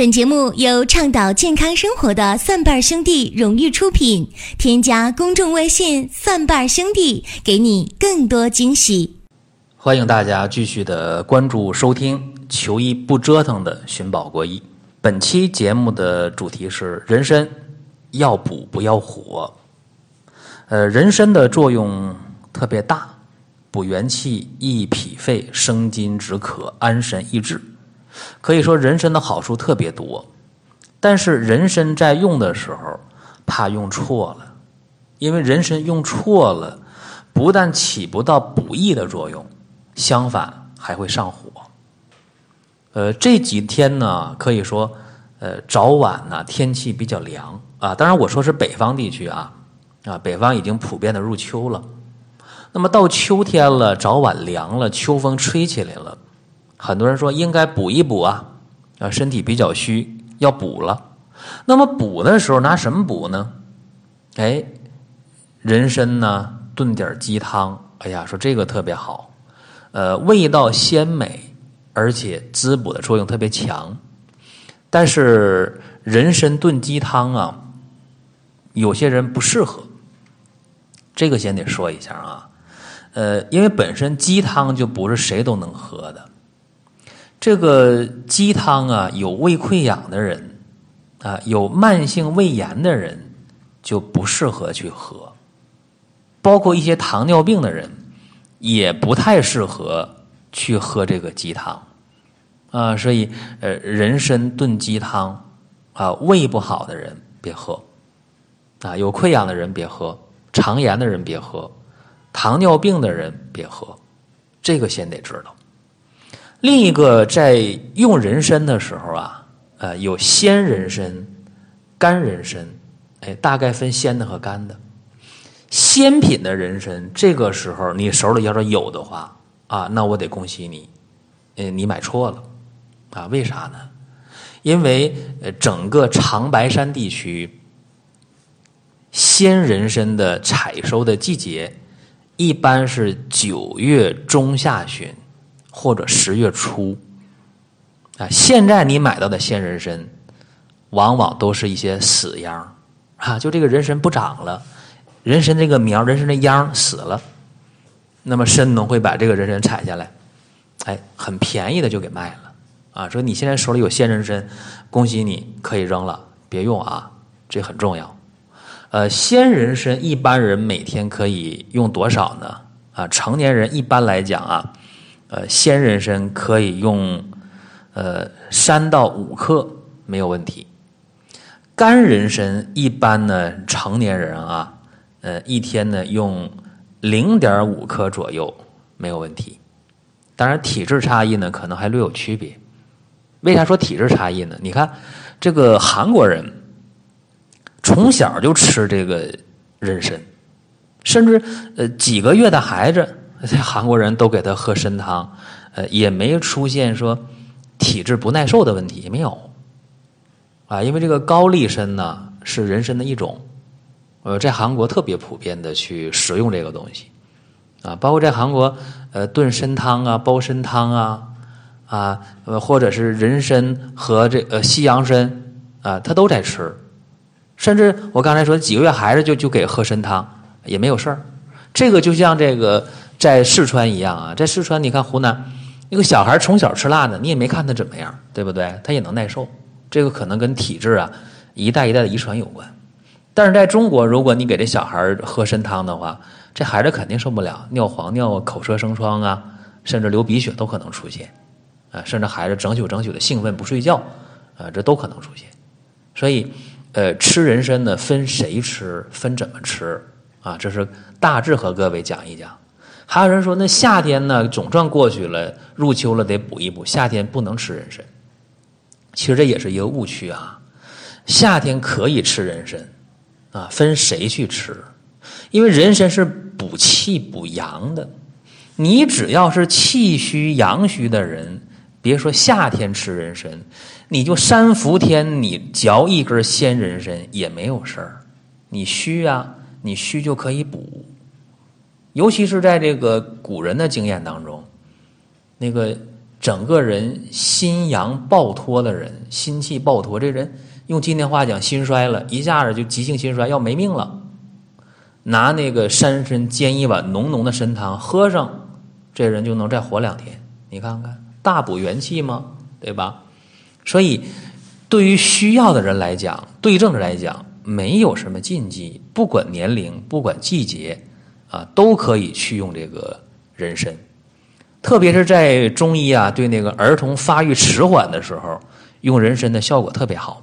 本节目由倡导健康生活的蒜瓣兄弟荣誉出品。添加公众微信“蒜瓣兄弟”，给你更多惊喜。欢迎大家继续的关注收听“求医不折腾”的寻宝国医。本期节目的主题是人参要补不要火。呃，人参的作用特别大，补元气、益脾肺、生津止渴、安神益智。可以说人参的好处特别多，但是人参在用的时候怕用错了，因为人参用错了，不但起不到补益的作用，相反还会上火。呃，这几天呢，可以说，呃，早晚呢天气比较凉啊，当然我说是北方地区啊，啊，北方已经普遍的入秋了，那么到秋天了，早晚凉了，秋风吹起来了。很多人说应该补一补啊，啊，身体比较虚，要补了。那么补的时候拿什么补呢？哎，人参呢炖点鸡汤，哎呀，说这个特别好，呃，味道鲜美，而且滋补的作用特别强。但是人参炖鸡汤啊，有些人不适合，这个先得说一下啊，呃，因为本身鸡汤就不是谁都能喝的。这个鸡汤啊，有胃溃疡的人啊，有慢性胃炎的人就不适合去喝，包括一些糖尿病的人也不太适合去喝这个鸡汤啊。所以，呃，人参炖鸡汤啊，胃不好的人别喝啊，有溃疡的人别喝，肠炎的人别喝，糖尿病的人别喝，这个先得知道。另一个在用人参的时候啊，呃，有鲜人参、干人参，哎，大概分鲜的和干的。鲜品的人参，这个时候你手里要是有的话啊，那我得恭喜你，呃，你买错了啊？为啥呢？因为呃，整个长白山地区鲜人参的采收的季节一般是九月中下旬。或者十月初，啊，现在你买到的鲜人参，往往都是一些死秧啊，就这个人参不长了，人参这个苗，人参的秧死了，那么参农会把这个人参采下来，哎，很便宜的就给卖了，啊，说你现在手里有鲜人参，恭喜你可以扔了，别用啊，这很重要。呃，鲜人参一般人每天可以用多少呢？啊，成年人一般来讲啊。呃，鲜人参可以用，呃，三到五克没有问题。干人参一般呢，成年人啊，呃，一天呢用零点五克左右没有问题。当然，体质差异呢可能还略有区别。为啥说体质差异呢？你看这个韩国人从小就吃这个人参，甚至呃几个月的孩子。在韩国人都给他喝参汤，呃，也没出现说体质不耐受的问题，也没有啊。因为这个高丽参呢是人参的一种，呃，在韩国特别普遍的去食用这个东西啊，包括在韩国呃炖参汤啊、煲参汤啊啊，或者是人参和这呃西洋参啊，他都在吃，甚至我刚才说几个月孩子就就给喝参汤也没有事儿，这个就像这个。在四川一样啊，在四川你看湖南，那个小孩从小吃辣的，你也没看他怎么样，对不对？他也能耐受，这个可能跟体质啊一代一代的遗传有关。但是在中国，如果你给这小孩喝参汤的话，这孩子肯定受不了，尿黄尿、口舌生疮啊，甚至流鼻血都可能出现啊，甚至孩子整宿整宿的兴奋不睡觉啊，这都可能出现。所以，呃，吃人参呢，分谁吃，分怎么吃啊，这是大致和各位讲一讲。还有人说，那夏天呢，总算过去了，入秋了，得补一补。夏天不能吃人参，其实这也是一个误区啊。夏天可以吃人参，啊，分谁去吃，因为人参是补气补阳的。你只要是气虚阳虚的人，别说夏天吃人参，你就三伏天你嚼一根鲜人参也没有事儿。你虚啊，你虚就可以补。尤其是在这个古人的经验当中，那个整个人心阳暴脱的人，心气暴脱，这人用今天话讲，心衰了，一下子就急性心衰，要没命了。拿那个山参煎一碗浓浓的参汤喝上，这人就能再活两天。你看看，大补元气吗？对吧？所以，对于需要的人来讲，对症来讲，没有什么禁忌，不管年龄，不管季节，啊，都可以去用这个人参。特别是在中医啊，对那个儿童发育迟缓的时候，用人参的效果特别好。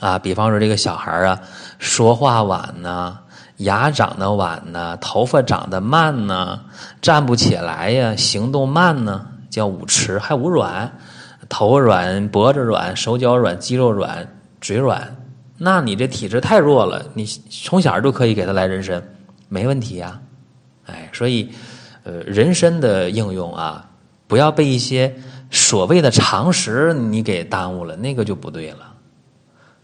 啊，比方说这个小孩啊，说话晚呐。牙长得晚呢，头发长得慢呢，站不起来呀，行动慢呢，叫五迟，还五软，头软、脖子软、手脚软、肌肉软、嘴软，那你这体质太弱了，你从小就可以给他来人参，没问题呀。哎，所以，呃，人参的应用啊，不要被一些所谓的常识你给耽误了，那个就不对了。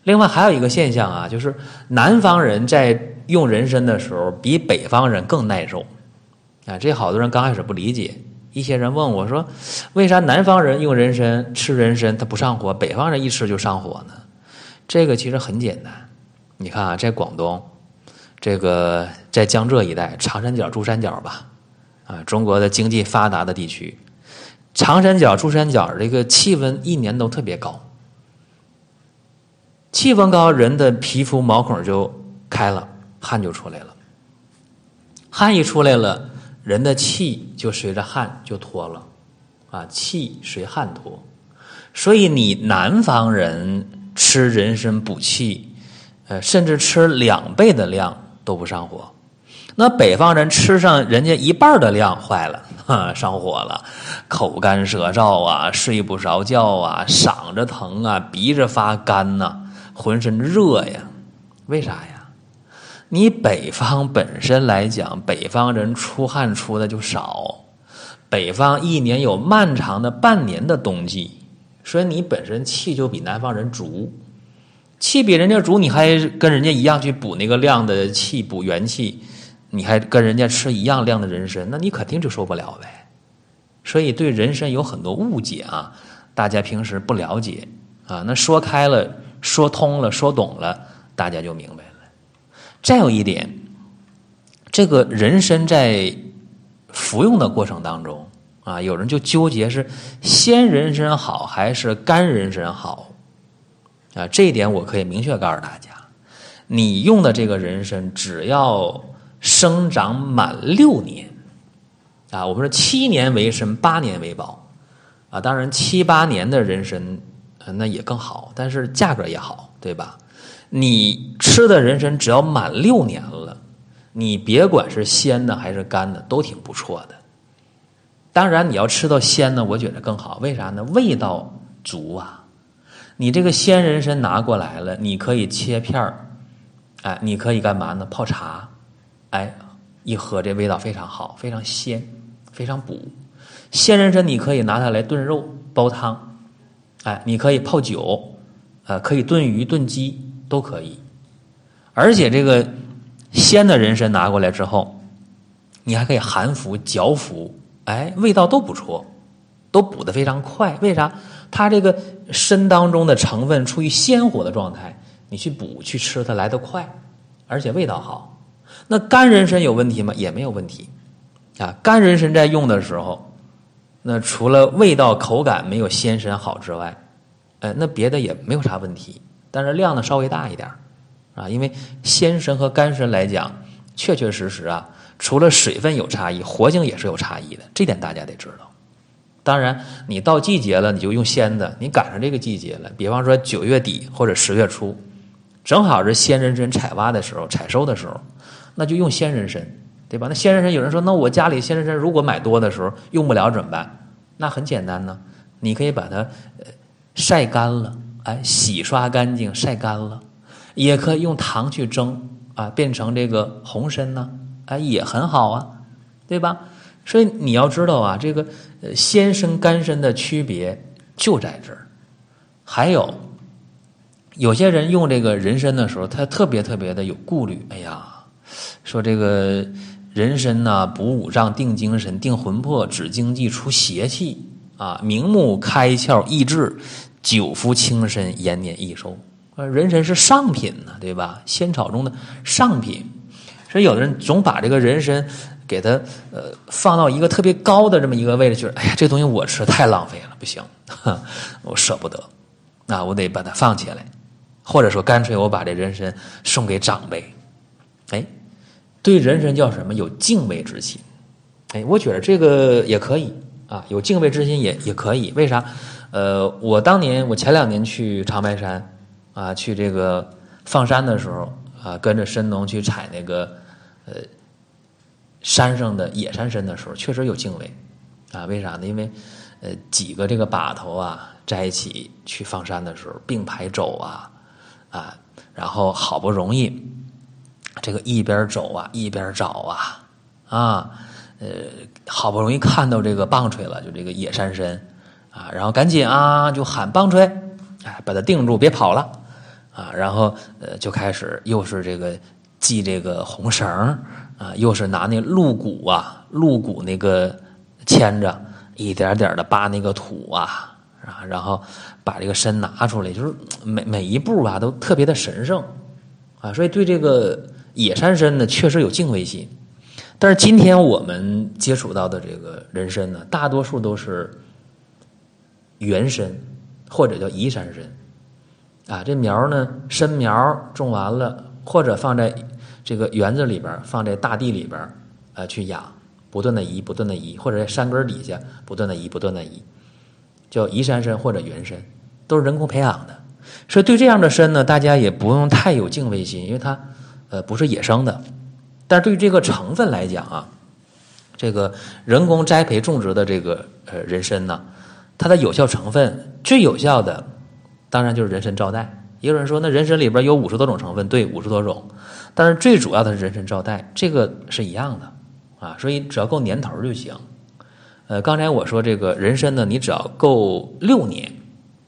另外还有一个现象啊，就是南方人在。用人参的时候，比北方人更耐受，啊，这好多人刚开始不理解。一些人问我说：“为啥南方人用人参吃人参他不上火，北方人一吃就上火呢？”这个其实很简单。你看啊，在广东，这个在江浙一带，长三角、珠三角吧，啊，中国的经济发达的地区，长三角、珠三角这个气温一年都特别高，气温高，人的皮肤毛孔就开了。汗就出来了，汗一出来了，人的气就随着汗就脱了，啊，气随汗脱，所以你南方人吃人参补气，呃，甚至吃两倍的量都不上火，那北方人吃上人家一半的量坏了，哈，上火了，口干舌燥啊，睡不着觉啊，嗓子疼啊，鼻子发干呐，浑身热呀，为啥呀？你北方本身来讲，北方人出汗出的就少，北方一年有漫长的半年的冬季，所以你本身气就比南方人足，气比人家足，你还跟人家一样去补那个量的气，补元气，你还跟人家吃一样量的人参，那你肯定就受不了呗。所以对人参有很多误解啊，大家平时不了解啊，那说开了，说通了，说懂了，大家就明白了。再有一点，这个人参在服用的过程当中啊，有人就纠结是鲜人参好还是干人参好啊？这一点我可以明确告诉大家，你用的这个人参只要生长满六年啊，我们说七年为参，八年为宝啊。当然七八年的人参那也更好，但是价格也好，对吧？你吃的人参只要满六年了，你别管是鲜的还是干的，都挺不错的。当然，你要吃到鲜的，我觉得更好。为啥呢？味道足啊！你这个鲜人参拿过来了，你可以切片儿，哎，你可以干嘛呢？泡茶，哎，一喝这味道非常好，非常鲜，非常补。鲜人参你可以拿它来炖肉、煲汤，哎，你可以泡酒，呃，可以炖鱼、炖鸡。都可以，而且这个鲜的人参拿过来之后，你还可以含服、嚼服，哎，味道都不错，都补的非常快。为啥？它这个参当中的成分处于鲜活的状态，你去补去吃它来得快，而且味道好。那干人参有问题吗？也没有问题啊。干人参在用的时候，那除了味道口感没有鲜参好之外，呃，那别的也没有啥问题。但是量呢稍微大一点啊，因为鲜参和干参来讲，确确实实啊，除了水分有差异，活性也是有差异的，这点大家得知道。当然，你到季节了，你就用鲜的，你赶上这个季节了，比方说九月底或者十月初，正好是鲜人参采挖的时候、采收的时候，那就用鲜人参，对吧？那鲜人参有人说，那我家里鲜人参如果买多的时候用不了怎么办？那很简单呢，你可以把它呃晒干了。哎，洗刷干净，晒干了，也可以用糖去蒸啊，变成这个红参呢，哎，也很好啊，对吧？所以你要知道啊，这个鲜参、干参的区别就在这儿。还有，有些人用这个人参的时候，他特别特别的有顾虑。哎呀，说这个人参呢，补五脏、定精神、定魂魄、止经济、除邪气啊，明目开窍益智，久服轻身延年益寿。呃，人参是上品呢，对吧？仙草中的上品，所以有的人总把这个人参给它呃放到一个特别高的这么一个位置去。哎呀，这东西我吃太浪费了，不行，我舍不得，那我得把它放起来，或者说干脆我把这人参送给长辈。哎，对人参叫什么？有敬畏之心。哎，我觉得这个也可以啊，有敬畏之心也也可以。为啥？呃，我当年我前两年去长白山。啊，去这个放山的时候啊，跟着神农去采那个呃山上的野山参的时候，确实有敬畏啊。为啥呢？因为呃几个这个把头啊在一起去放山的时候并排走啊啊，然后好不容易这个一边走啊一边找啊啊呃好不容易看到这个棒槌了，就这个野山参啊，然后赶紧啊就喊棒槌，哎把它定住，别跑了。啊，然后呃，就开始又是这个系这个红绳啊，又是拿那鹿骨啊，鹿骨那个牵着，一点点的扒那个土啊，啊，然后把这个参拿出来，就是每每一步吧都特别的神圣啊，所以对这个野山参呢，确实有敬畏心。但是今天我们接触到的这个人参呢，大多数都是原参或者叫移山参。啊，这苗呢，参苗种完了，或者放在这个园子里边，放在大地里边，呃，去养，不断的移，不断的移，或者在山根底下不断的移，不断的移，叫移山参或者原参，都是人工培养的。所以对这样的参呢，大家也不用太有敬畏心，因为它呃不是野生的。但是对于这个成分来讲啊，这个人工栽培种植的这个呃人参呢，它的有效成分最有效的。当然就是人参皂苷。也有人说，那人参里边有五十多种成分，对，五十多种。但是最主要的是人参皂苷，这个是一样的啊。所以只要够年头就行。呃，刚才我说这个人参呢，你只要够六年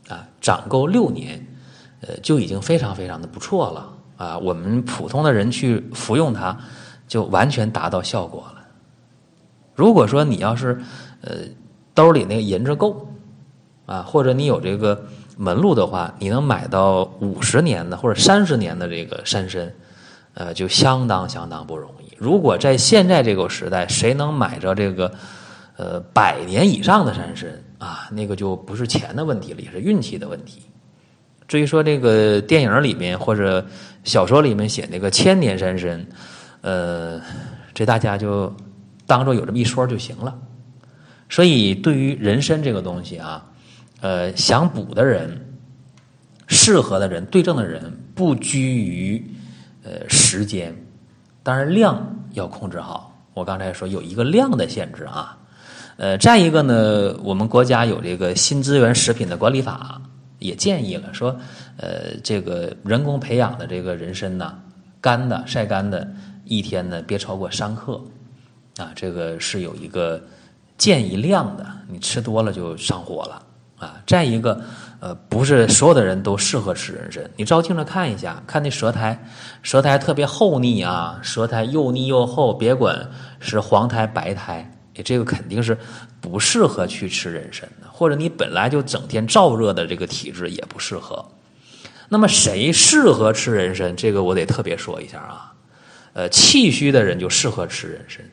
啊，长够六年，呃，就已经非常非常的不错了啊。我们普通的人去服用它，就完全达到效果了。如果说你要是呃兜里那个银子够啊，或者你有这个。门路的话，你能买到五十年的或者三十年的这个山参，呃，就相当相当不容易。如果在现在这个时代，谁能买着这个呃百年以上的山参啊，那个就不是钱的问题了，也是运气的问题。至于说这个电影里面或者小说里面写那个千年山参，呃，这大家就当做有这么一说就行了。所以，对于人参这个东西啊。呃，想补的人，适合的人，对症的人，不拘于呃时间，当然量要控制好。我刚才说有一个量的限制啊。呃，再一个呢，我们国家有这个新资源食品的管理法，也建议了说，呃，这个人工培养的这个人参呐，干的晒干的，一天呢别超过三克，啊，这个是有一个建议量的，你吃多了就上火了。啊，再一个，呃，不是所有的人都适合吃人参。你照镜子看一下，看那舌苔，舌苔特别厚腻啊，舌苔又腻又厚，别管是黄苔白苔，你这个肯定是不适合去吃人参的。或者你本来就整天燥热的这个体质也不适合。那么谁适合吃人参？这个我得特别说一下啊，呃，气虚的人就适合吃人参。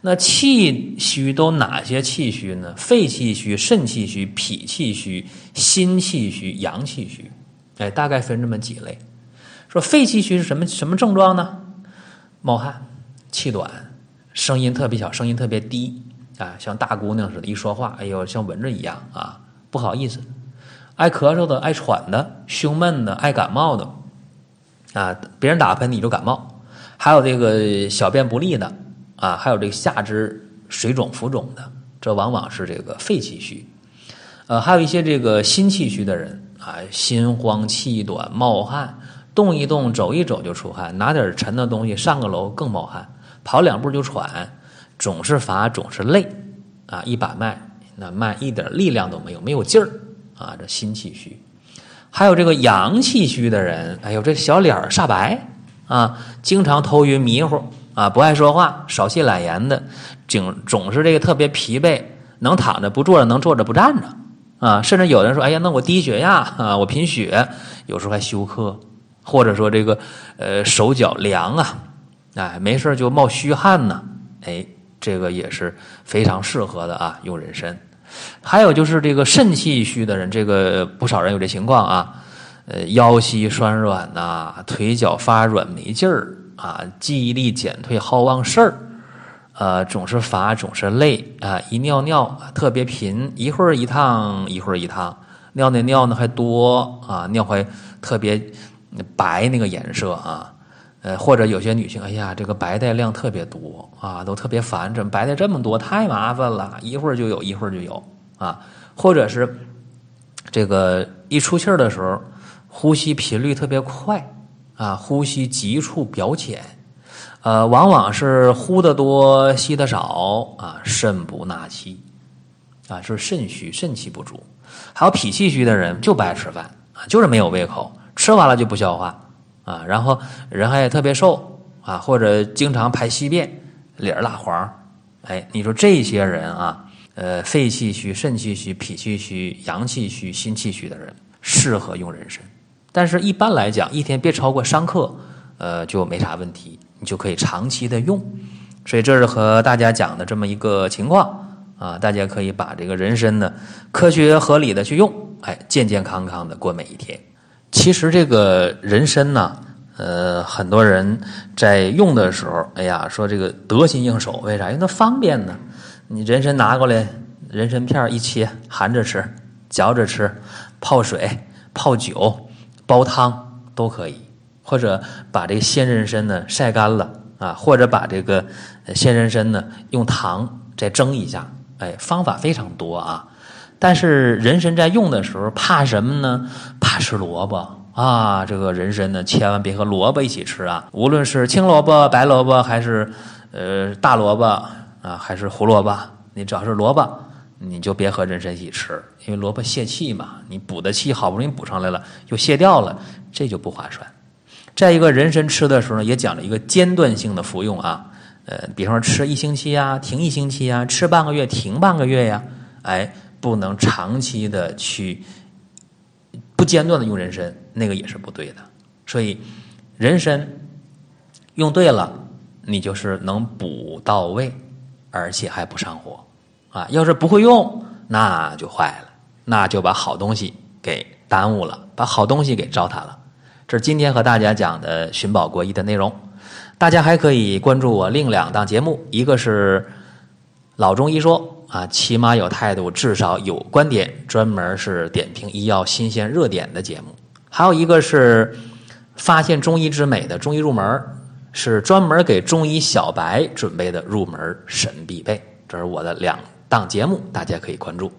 那气虚都哪些气虚呢？肺气虚、肾气虚、脾气虚、心气虚、阳气虚，哎，大概分这么几类。说肺气虚是什么什么症状呢？冒汗、气短、声音特别小、声音特别低啊，像大姑娘似的，一说话，哎呦，像蚊子一样啊，不好意思，爱咳嗽的、爱喘的、胸闷的、爱感冒的啊，别人打喷嚏就感冒，还有这个小便不利的。啊，还有这个下肢水肿浮肿的，这往往是这个肺气虚。呃，还有一些这个心气虚的人啊，心慌气短、冒汗，动一动、走一走就出汗，拿点沉的东西上个楼更冒汗，跑两步就喘，总是乏，总是累啊，一把脉那脉一点力量都没有，没有劲儿啊，这心气虚。还有这个阳气虚的人，哎呦，这小脸煞白啊，经常头晕迷糊。啊，不爱说话，少气懒言的，总总是这个特别疲惫，能躺着不坐着，能坐着不站着啊。甚至有人说，哎呀，那我低血压啊，我贫血，有时候还休克，或者说这个呃手脚凉啊，哎，没事就冒虚汗呢，哎，这个也是非常适合的啊，用人参。还有就是这个肾气虚的人，这个不少人有这情况啊，呃，腰膝酸软呐，腿脚发软没劲儿啊，记忆力减退，好忘事儿，呃，总是乏，总是累啊，一尿尿特别频，一会儿一趟，一会儿一趟，尿的尿呢还多啊，尿还特别白那个颜色啊。呃，或者有些女性，哎呀，这个白带量特别多啊，都特别烦，怎么白带这么多？太麻烦了，一会儿就有，一会儿就有啊。或者是这个一出气儿的时候，呼吸频率特别快啊，呼吸急促表浅，呃，往往是呼的多，吸的少啊，肾不纳气啊，是肾虚，肾气不足。还有脾气虚的人就不爱吃饭啊，就是没有胃口，吃完了就不消化。啊，然后人还特别瘦啊，或者经常排稀便，脸儿蜡黄，哎，你说这些人啊，呃，肺气虚、肾气虚、脾气虚、阳气虚、心气虚的人，适合用人参。但是，一般来讲，一天别超过三克，呃，就没啥问题，你就可以长期的用。所以，这是和大家讲的这么一个情况啊，大家可以把这个人参呢，科学合理的去用，哎，健健康康的过每一天。其实这个人参呢，呃，很多人在用的时候，哎呀，说这个得心应手，为啥？因为它方便呢。你人参拿过来，人参片一切，含着吃，嚼着吃，泡水、泡酒、煲汤都可以。或者把这个鲜人参呢晒干了啊，或者把这个鲜人参呢用糖再蒸一下，哎，方法非常多啊。但是人参在用的时候怕什么呢？怕吃萝卜啊！这个人参呢，千万别和萝卜一起吃啊！无论是青萝卜、白萝卜，还是呃大萝卜啊，还是胡萝卜，你只要是萝卜，你就别和人参一起吃，因为萝卜泄气嘛。你补的气好不容易补上来了，又泄掉了，这就不划算。再一个人参吃的时候呢，也讲了一个间断性的服用啊，呃，比方说吃一星期呀，停一星期呀，吃半个月停半个月呀，哎。不能长期的去不间断的用人参，那个也是不对的。所以人参用对了，你就是能补到位，而且还不上火啊。要是不会用，那就坏了，那就把好东西给耽误了，把好东西给糟蹋了。这是今天和大家讲的寻宝国医的内容。大家还可以关注我另两档节目，一个是老中医说。啊，起码有态度，至少有观点，专门是点评医药新鲜热点的节目。还有一个是发现中医之美的中医入门，是专门给中医小白准备的入门神必备。这是我的两档节目，大家可以关注。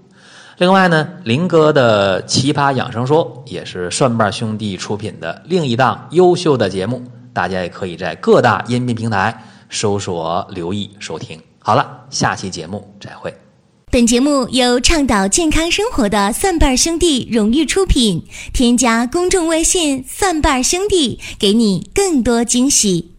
另外呢，林哥的奇葩养生说也是蒜瓣兄弟出品的另一档优秀的节目，大家也可以在各大音频平台搜索留意收听。好了，下期节目再会。本节目由倡导健康生活的蒜瓣兄弟荣誉出品。添加公众微信“蒜瓣兄弟”，给你更多惊喜。